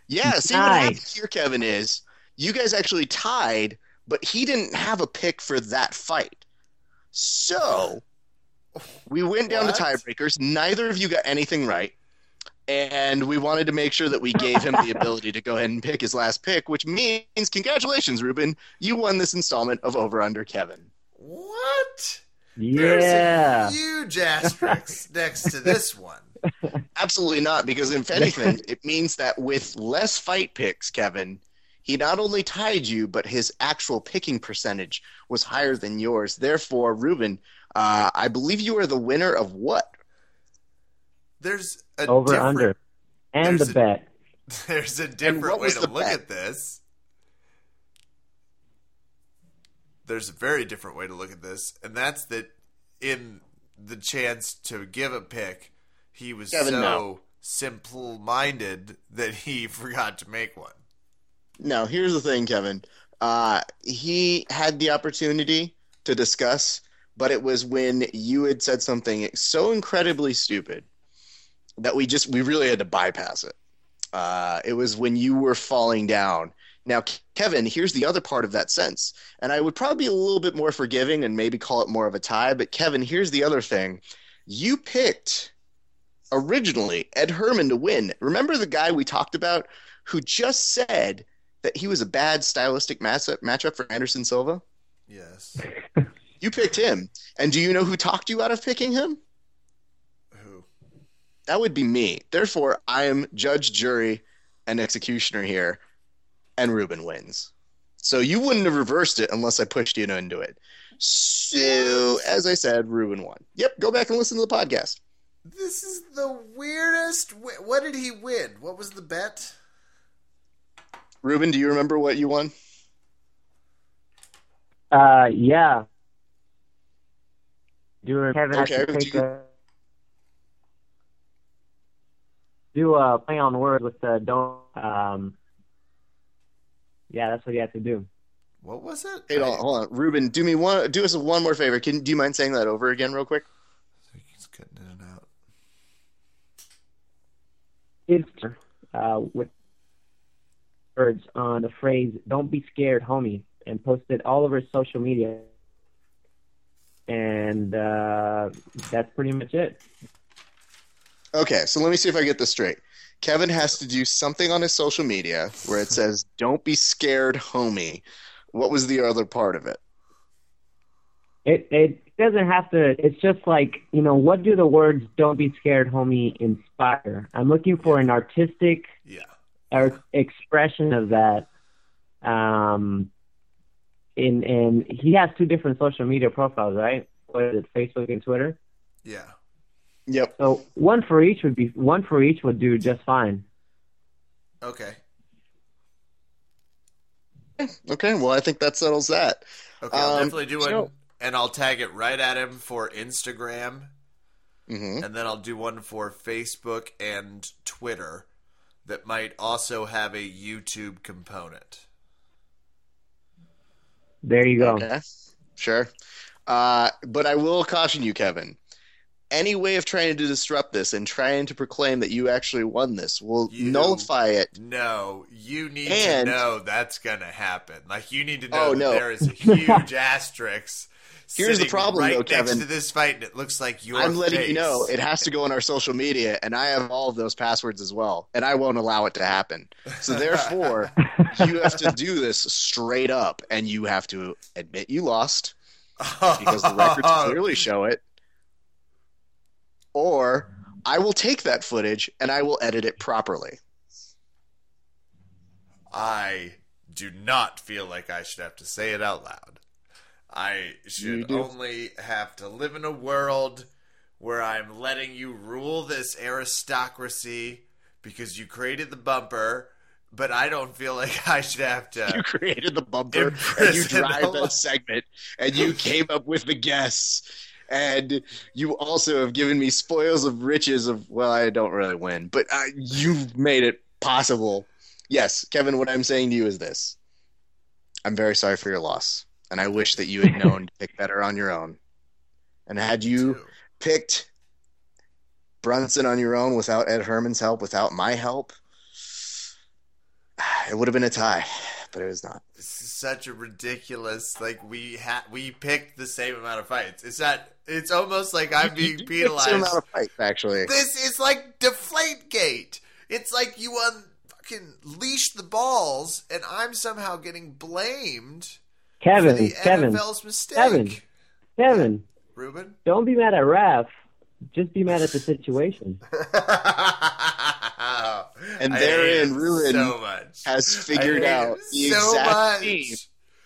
Yeah, see what Nice. happened here, Kevin, is you guys actually tied, but he didn't have a pick for that fight. So we went down What? to tiebreakers. Neither of you got anything right. And we wanted to make sure that we gave him the ability to go ahead and pick his last pick, which means congratulations, Ruben. You won this installment of Over Under Kevin. What? Yeah. There's a huge asterisk next to this one. Absolutely not, because if anything, it means that with less fight picks, Kevin, he not only tied you, but his actual picking percentage was higher than yours. Therefore, Ruben, uh, I believe you are the winner of what? There's a Over different, under. And there's the a- bet. There's a different way to the look bet? at this. There's a very different way to look at this, and that's that in the chance to give a pick, he was Kevin, so no. simple-minded that he forgot to make one. No, here's the thing, Kevin. Uh, he had the opportunity to discuss, but it was when you had said something so incredibly stupid that we just we really had to bypass it. Uh, it was when you were falling down. Now, Kevin, here's the other part of that sense, and I would probably be a little bit more forgiving and maybe call it more of a tie. But Kevin, here's the other thing: you picked originally Ed Herman to win. Remember the guy we talked about who just said that he was a bad stylistic matchup matchup for Anderson Silva? Yes. You picked him. And do you know who talked you out of picking him? Who? That would be me. Therefore, I am judge, jury, and executioner here, and Ruben wins. So you wouldn't have reversed it unless I pushed you into it. So, as I said, Ruben won. Yep, go back and listen to the podcast. This is the weirdest. wi- What did he win? What was the bet? Ruben, do you remember what you won? Uh, yeah. Do Kevin has Okay, to do take you- a do a play on words with the don't. Um, yeah, that's what you have to do. What was it? Hey, hold on, hold on. Ruben, do me one do us one more favor. Can do you mind saying that over again real quick? He's cutting in and out. It's uh, with words on the phrase "Don't be scared, homie," and posted all over social media. And uh, that's pretty much it. Okay, so let me see if I get this straight. Kevin has to do something on his social media where it says, Don't be scared, homie. What was the other part of it? It it doesn't have to. It's just like you know, what do the words "Don't be scared, homie" inspire? I'm looking for an artistic Yeah. or expression of that. Um, in and he has two different social media profiles, right? What is it, Facebook and Twitter? Yeah. Yep. So one for each would be one for each would do just fine. Okay. Okay, well, I think that settles that. Okay. I'll Um, definitely do one, so- and I'll tag it right at him for Instagram, hmm and then I'll do one for Facebook and Twitter that might also have a YouTube component. There you go. Okay, sure. Uh, but I will caution you, Kevin. Any way of trying to disrupt this and trying to proclaim that you actually won this will You- nullify it. No, you need And- to know that's gonna happen. Like you need to know Oh, that no. there is a huge asterisk. Here's the problem, right though, next Kevin. to this fight, and it looks like your. I'm letting face. you know it has to go on our social media, and I have all of those passwords as well, and I won't allow it to happen. So therefore, you have to do this straight up, and you have to admit you lost because the records clearly show it. Or I will take that footage and I will edit it properly. I do not feel like I should have to say it out loud. I should only have to live in a world where I'm letting you rule this aristocracy because you created the bumper, but I don't feel like I should have to. You created the bumper and you drive the- that segment and you came up with the guests and you also have given me spoils of riches of well I don't really win but uh, you've made it possible. Yes, Kevin, what I'm saying to you is this. I'm very sorry for your loss and I wish that you had known to pick better on your own. And had you picked Brunson on your own without Ed Herman's help, without my help, it would have been a tie, but it was not. This is such a ridiculous. Like we had, we picked the same amount of fights. It's not. It's almost like I'm being Same penalized. amount of fights, actually. This is like Deflate Gate. It's like you un fucking leash the balls, and I'm somehow getting blamed for Kevin, the Kevin, NFL's mistake. Kevin. Kevin, Ruben. don't be mad at Raf. Just be mad at the situation. And I therein, hate it Ruben so much. Has figured out the so exact much. theme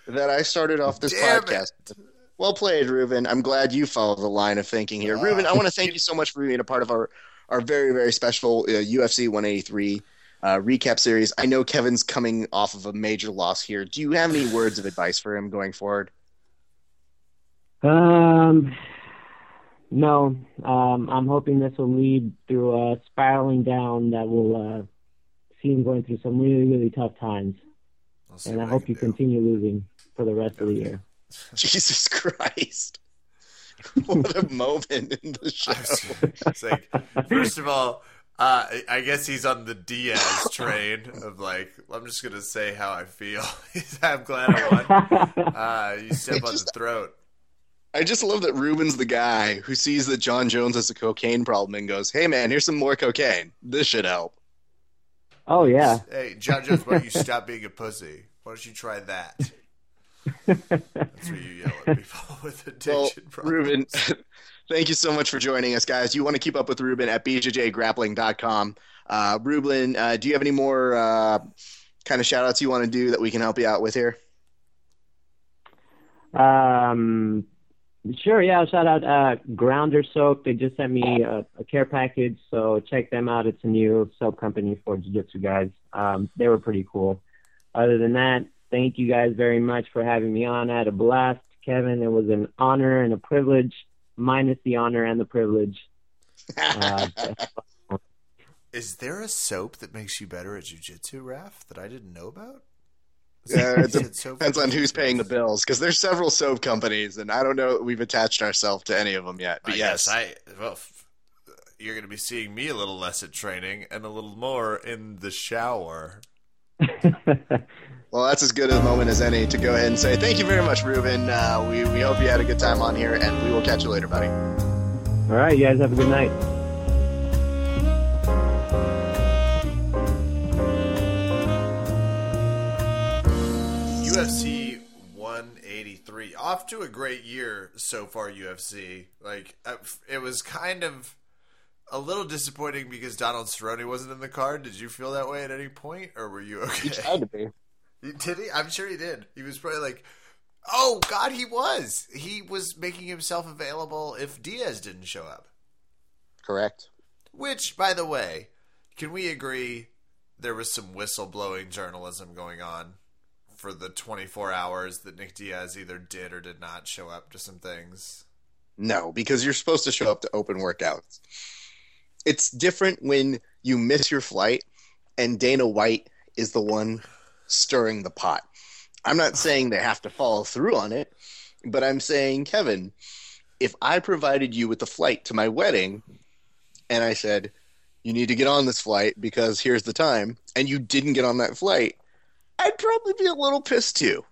that I started off this Damn podcast. it. Well played, Ruben. I'm glad you follow the line of thinking here. Uh, Ruben, I want to thank you so much for being a part of our, our very, very special uh, UFC 183 uh, recap series. I know Kevin's coming off of a major loss here. Do you have any words of advice for him going forward? Um, no. Um, I'm hoping this will lead through a spiraling down that will uh, see him going through some really, really tough times. And I hope can you do. continue losing for the rest of the year. Jesus Christ. what a moment in the show. I it's like, first of all, uh, I- I guess he's on the Diaz train of like, I'm just gonna say how I feel. I'm glad I won. Uh, you step on the throat. I just love that Ruben's the guy who sees that Jon Jones has a cocaine problem and goes, "Hey man, here's some more cocaine. This should help." Oh yeah. Hey, Jon Jones, why don't you stop being a pussy? Why don't you try that? That's what you yell at people with Well, addiction problems. Ruben, thank you so much for joining us, guys. You want to keep up with Ruben at bjjgrappling.com. Uh, Ruben, uh, do you have any more uh, kind of shout outs you want to do that we can help you out with here? Um, sure. Yeah. Shout out uh, Grounder Soap. They just sent me a, a care package, so check them out. It's a new soap company for jiu-jitsu guys. Um, they were pretty cool. Other than that, thank you guys very much for having me on. I had a blast, Kevin. It was an honor and a privilege, minus the honor and the privilege. Uh, Is there a soap that makes you better at jujitsu, Raf, that I didn't know about? Yeah, it it Depends for on who's paying the bills, because there's several soap companies, and I don't know that we've attached ourselves to any of them yet. But I yes, I well, f- you're going to be seeing me a little less at training and a little more in the shower. well, that's as good a moment as any to go ahead and say thank you very much, Ruben. Uh, we we hope you had a good time on here, and we will catch you later, buddy. All right. You guys have a good night. UFC 183 off to a great year so far UFC like uh, it was kind of a little disappointing because Donald Cerrone wasn't in the card. Did you feel that way at any point or were you okay? to be. did he? I'm sure he did. He was probably like oh god he was. He was making himself available if Diaz didn't show up. Correct. which by the way can we agree there was some whistleblowing journalism going on for the 24 hours that Nick Diaz either did or did not show up to some things. No, because you're supposed to show up to open workouts. It's different when you miss your flight and Dana White is the one stirring the pot. I'm not saying they have to follow through on it, but I'm saying, Kevin, if I provided you with the flight to my wedding and I said, you need to get on this flight because here's the time, and you didn't get on that flight, I'd probably be a little pissed too.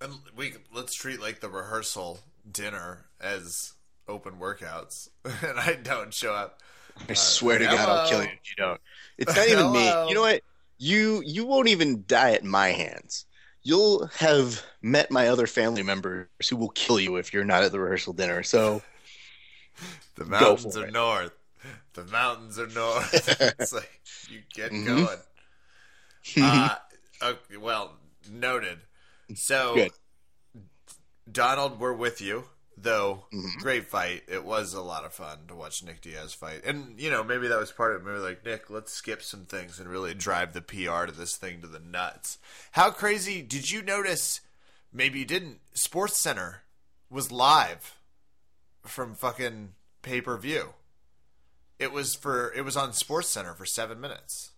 And we let's treat like the rehearsal dinner as open workouts, and I don't show up. I swear to God, I'll kill you if you don't. It's not even me. You know what? You you won't even die at my hands. You'll have met my other family members who will kill you if you're not at the rehearsal dinner. So The mountains are it. north. The mountains are north. it's like you get Mhm. going. Uh, okay, well, noted. So, Good. Donald, we're with you. Though Mhm. great fight, it was a lot of fun to watch Nick Diaz fight, and you know maybe that was part of it. Maybe like Nick, let's skip some things and really drive the PR to this thing to the nuts. How crazy did you notice? Maybe you didn't. Sports Center was live from fucking pay per view. It was for it was on Sports Center for seven minutes.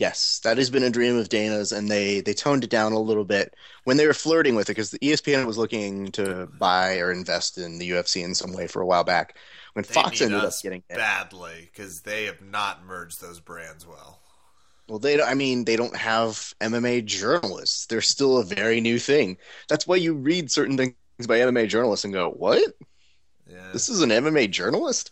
Yes, that has been a dream of Dana's, and they they toned it down a little bit when they were flirting with it because the ESPN was looking to buy or invest in the UFC in some way for a while back. When They Fox ended up getting it, badly because they have not merged those brands well. Well, they don't, I mean, they don't have MMA journalists. They're still a very new thing. That's why you read certain things by MMA journalists and go, "What? Yeah, This is an MMA journalist?"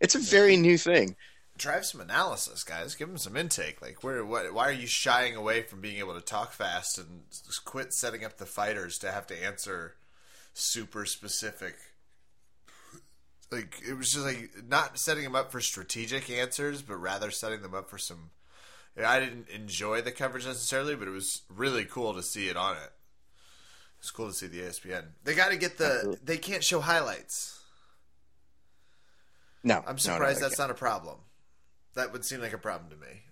It's a very new thing. Drive some analysis, guys. Give them some intake. Like, where, what, why are you shying away from being able to talk fast and just quit setting up the fighters to have to answer super specific? Like, it was just like not setting them up for strategic answers, but rather setting them up for some. I didn't enjoy the coverage necessarily, but it was really cool to see it on it. It's cool to see the ESPN. They got to get the. Absolutely. They can't show highlights. No, I'm no, no, surprised that's not a problem. That would seem like a problem to me.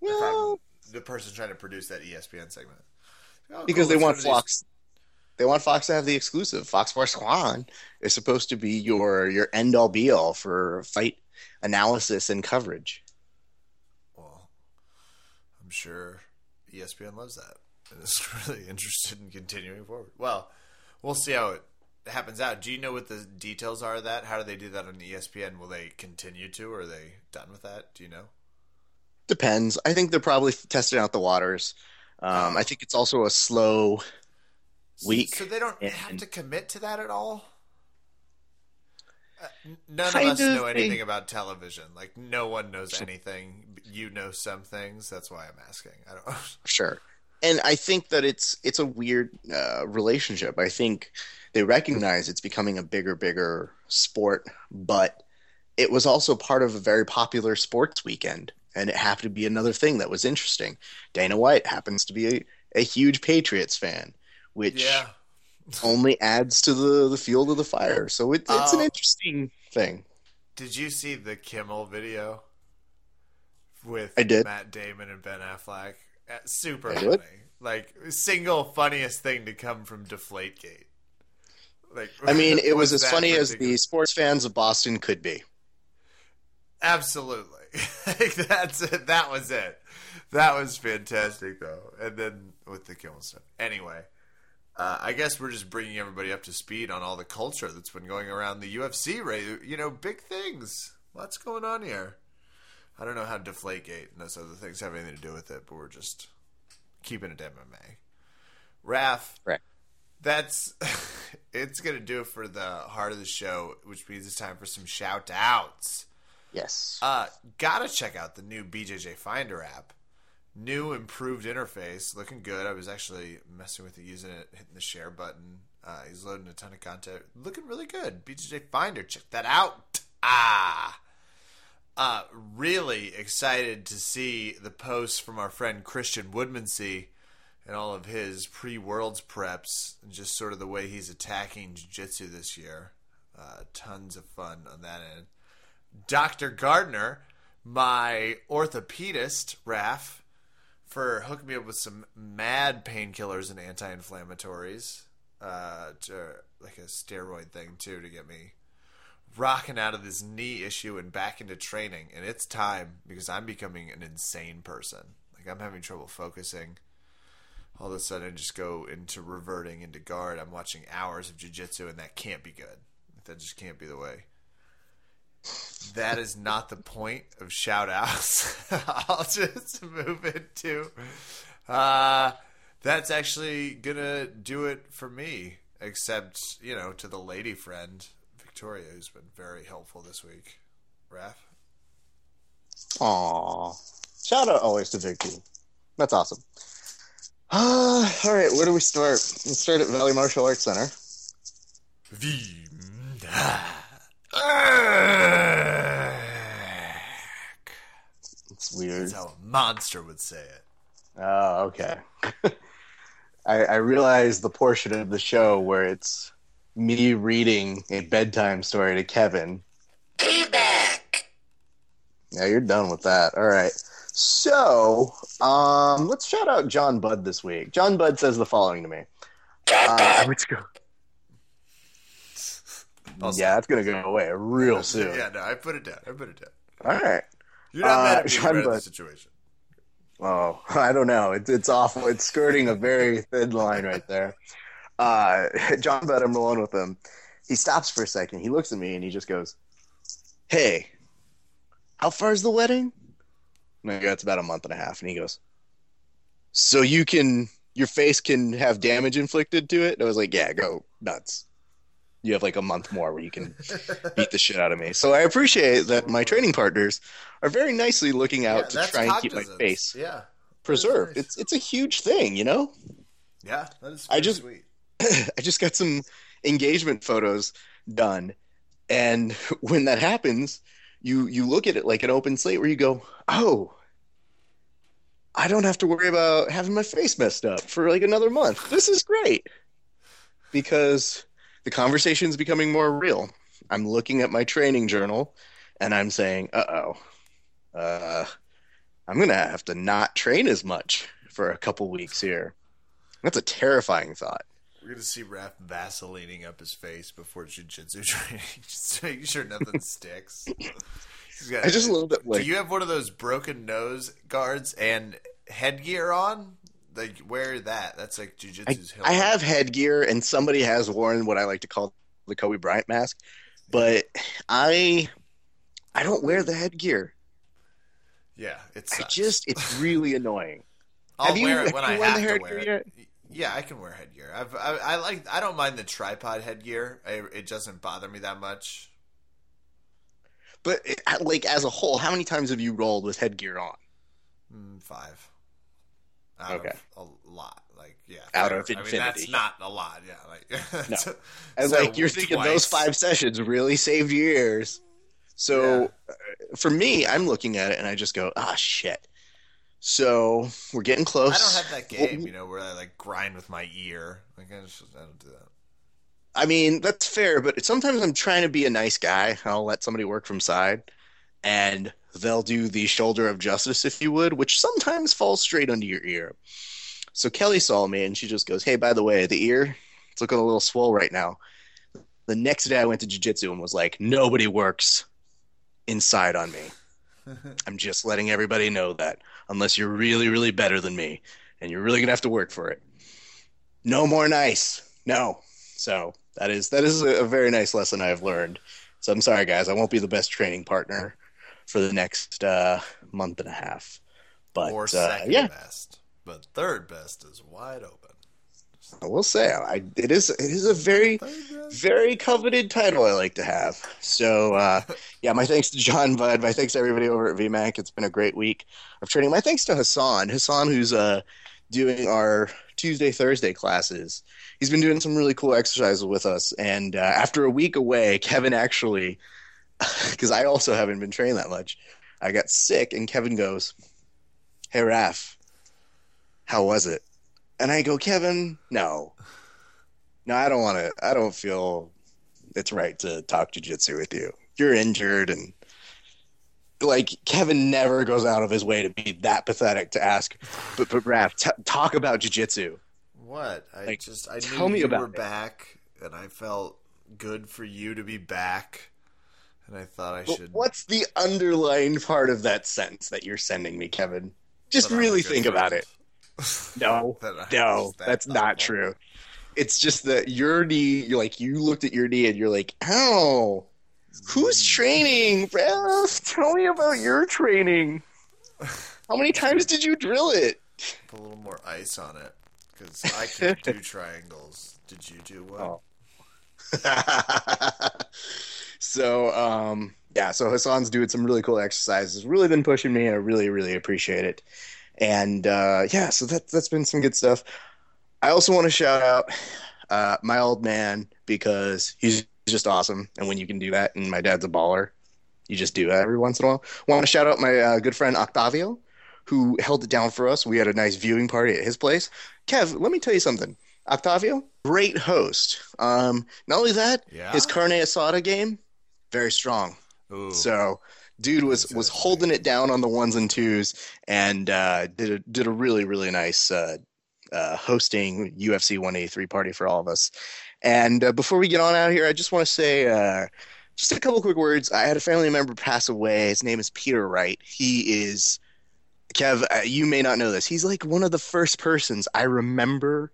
well the person trying to produce that ESPN segment. Oh, cool, because they want to these- Fox. They want Fox to have the exclusive. Fox Sports One is supposed to be your your end all be all for fight analysis and coverage. Well, I'm sure ESPN loves that and is really interested in continuing forward. Well, we'll see how it happens out. Do you know what the details are of that? How do they do that on ESPN? Will they continue to, or are they done with that? Do you know? Depends. I think they're probably testing out the waters. Um, I think it's also a slow week. So they don't have to commit to that at all. Uh, none Kind of us know anything they- about television. Like no one knows anything. You know some things. That's why I'm asking. I don't. Know Sure. And I think that it's it's a weird uh, relationship. I think they recognize it's becoming a bigger, bigger sport, but it was also part of a very popular sports weekend, and it happened to be another thing that was interesting. Dana White happens to be a, a huge Patriots fan, which yeah, only adds to the the fuel to the fire. So it, it's an Oh. interesting thing. Did you see the Kimmel video with I did. Matt Damon and Ben Affleck? Uh, Super funny. Like single funniest thing to come from Deflategate. Like I mean, it was as that funny as the sports fans of Boston could be. Absolutely. like that's it. That was it. That was fantastic though. And then with the Kimmel stuff. Anyway, uh, I guess we're just bringing everybody up to speed on all the culture that's been going around the UFC. Right? You know, big things. What's going on here? I don't know how Deflategate and those other things have anything to do with it, but we're just keeping it MMA. Raf, Right. That's it's gonna do it for the heart of the show, which means it's time for some shout outs. Yes. Uh, gotta check out the new BJJ Finder app. New improved interface, looking good. I was actually messing with it, using it, hitting the share button. Uh, he's loading a ton of content, looking really good. BJJ Finder, check that out. Ah, uh, really excited to see the posts from our friend Christian Woodmansee and all of his pre-worlds preps, and just sort of the way he's attacking jiu-jitsu this year. Uh, tons of fun on that end. Dr. Gardner, my orthopedist, Raf, for hooking me up with some mad painkillers and anti-inflammatories, uh, to, like a steroid thing too, to get me rocking out of this knee issue and back into training. And it's time because I'm becoming an insane person. Like I'm having trouble focusing. All of a sudden, just go into reverting into guard. I'm watching hours of jujitsu, and that can't be good. That just can't be the way that is not the point of shout outs. I'll just move it to uh that's actually gonna do it for me. Except, you know, to the lady friend, Victoria, who's been very helpful this week. Raf? Aw. Shout out always to Vicky. That's awesome. Uh, all right, where do we start? Let's start at Valley Martial Arts Center. V. It's weird. That's how a monster would say it. Oh, okay. I, I realize the portion of the show where it's me reading a bedtime story to Kevin. Yeah, you're done with that. All right. So, um, let's shout out John Budd this week. John Budd says the following to me. Uh, which go- Also- yeah, that's gonna go away real soon. Yeah, no, I put it down. I put it down. All right. You're not Uh, mad at me Sean about the situation. Oh, I don't know. It's it's awful. It's skirting a very thin line right there. Uh, John Budd, I'm alone with him. He stops for a second. He looks at me and he just goes, "Hey, how far is the wedding?" And I go, "It's about a month and a half." And he goes, "So you can your face can have damage inflicted to it?" And I was like, "Yeah, go nuts." You have like a month more where you can beat the shit out of me. So I appreciate that my training partners are very nicely looking out Yeah, to try and keep my face Yeah. preserved. nice. It's it's a huge thing, you know. Yeah, that is I just- sweet. I just got some engagement photos done, and when that happens, you you look at it like an open slate where you go, oh. I don't have to worry about having my face messed up for like another month. This is great. Because the conversation is becoming more real. I'm looking at my training journal and I'm saying, uh-oh. Uh I'm to have to not train as much for a couple weeks here. That's a terrifying thought. We're gonna see Raf vaselining up his face before jiu-jitsu training, just making sure nothing sticks. He's got- I just love that, like- Do you have one of those broken nose guards and headgear on? Like wear that. That's like I. I have headgear, and somebody has worn what I like to call the Kobe Bryant mask, but I I don't wear the headgear. Yeah, it's. I just it's really annoying. I'll have you- wear it when you I have to headgear wear it. yet? Yeah, I can wear headgear. I've, I, I like. I don't mind the tripod headgear. I, it doesn't bother me that much. But it- like as a whole, how many times have you rolled with headgear on? Mm, five. Out Okay. of a lot. Like yeah. Out fair. of I mean, that's infinity. not a lot. Yeah. Like No. so- And so like you're thinking twice. those five sessions really saved your ears. So uh, for me, I'm looking at it and I just go, ah, shit. So we're getting close. I don't have that game, you know, where I like grind with my ear. Like I just I don't do that. I mean, that's fair, but sometimes I'm trying to be a nice guy. I'll let somebody work from side, and they'll do the shoulder of justice, if you would, which sometimes falls straight under your ear. So Kelly saw me, and she just goes, "Hey, by the way, the ear, it's looking a little swole right now." The next day, I went to jujitsu and was like, "Nobody works inside on me. I'm just letting everybody know that, unless you're really, really better than me, and you're really gonna have to work for it. No more nice, no." So that is that is a, very nice lesson I've learned. So I'm sorry, guys. I won't be the best training partner for the next uh, month and a half. But or uh, second yeah, best, but third best is wide open. I will say I, it is it is a very very coveted title I like to have. So uh, yeah, my thanks to John Budd. My thanks to everybody over at VMAC. It's been a great week of training. My thanks to Hassan. Hassan, who's uh, doing our Tuesday Thursday classes. He's been doing some really cool exercises with us. And uh, after a week away, Kevin actually, because I also haven't been training that much, I got sick, and Kevin goes, "Hey Raf, how was it?" And I go, Kevin, no, no, I don't want to. I don't feel it's right to talk jujitsu with you. You're injured, and like Kevin never goes out of his way to be that pathetic to ask. But but Raf, t- talk about jujitsu. What? I Like, just I tell knew me you about were it. back, and I felt good for you to be back, and I thought I But should. What's the underlying part of that sentence that you're sending me, Kevin? Just really think about it. No, That no, that that's not level. true. It's just that your knee, you're like, you looked at your knee and you're like, ow, who's Mm. training? Ralph, tell me about your training. How many times did you drill it? Put a little more ice on it because I can't do triangles. Did you do one? Oh. so, um, yeah, so Hassan's doing some really cool exercises. Really been pushing me, and I really, really appreciate it. And uh, yeah, so that that's been some good stuff. I also want to shout out uh, my old man because he's just awesome. And when you can do that, and my dad's a baller, you just do that every once in a while. Want to shout out my uh, good friend Octavio, who held it down for us. We had a nice viewing party at his place. Kev, let me tell you something. Octavio, great host. Um, not only that, Yeah? his carne asada game, very strong. Ooh. So, dude was was holding it down on the ones and twos, and uh, did a did a really really nice uh, uh, hosting UFC 183 party for all of us. And uh, before we get on out of here, I just want to say uh, just a couple quick words. I had a family member pass away. His name is Peter Wright. He is Kev. Uh, you may not know this. He's like one of the first persons I remember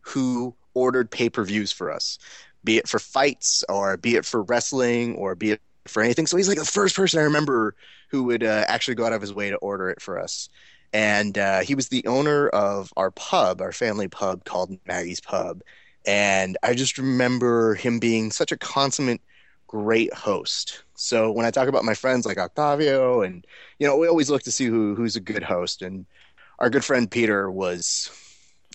who ordered pay per views for us, be it for fights or be it for wrestling or be it for anything. So he's like the first person I remember who would uh, actually go out of his way to order it for us. And uh, he was the owner of our pub, our family pub called Maggie's Pub. And I just remember him being such a consummate, great host. So when I talk about my friends like Octavio, and you know, we always look to see who who's a good host. And our good friend Peter was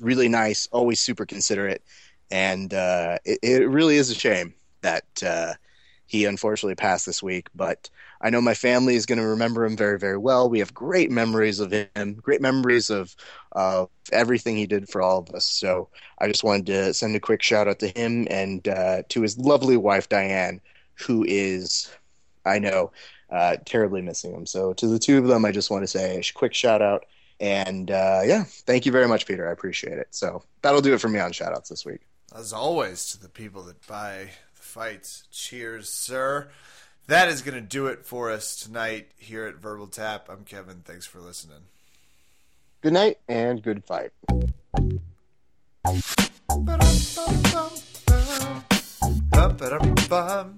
really nice, always super considerate, and uh, it, it really is a shame that uh, he unfortunately passed this week. But I know my family is going to remember him very, very well. We have great memories of him, great memories of of everything he did for all of us. So I just wanted to send a quick shout out to him and uh, to his lovely wife Diane, who is, I know, uh, terribly missing him. So to the two of them, I just want to say a quick shout out. And uh, yeah, thank you very much, Peter. I appreciate it. So that'll do it for me on shout outs this week. As always, to the people that buy fights, cheers, sir. That is going to do it for us tonight here at Verbal Tap. I'm Kevin. Thanks for listening. Good night and good fight. Ba-dum-bum-bum.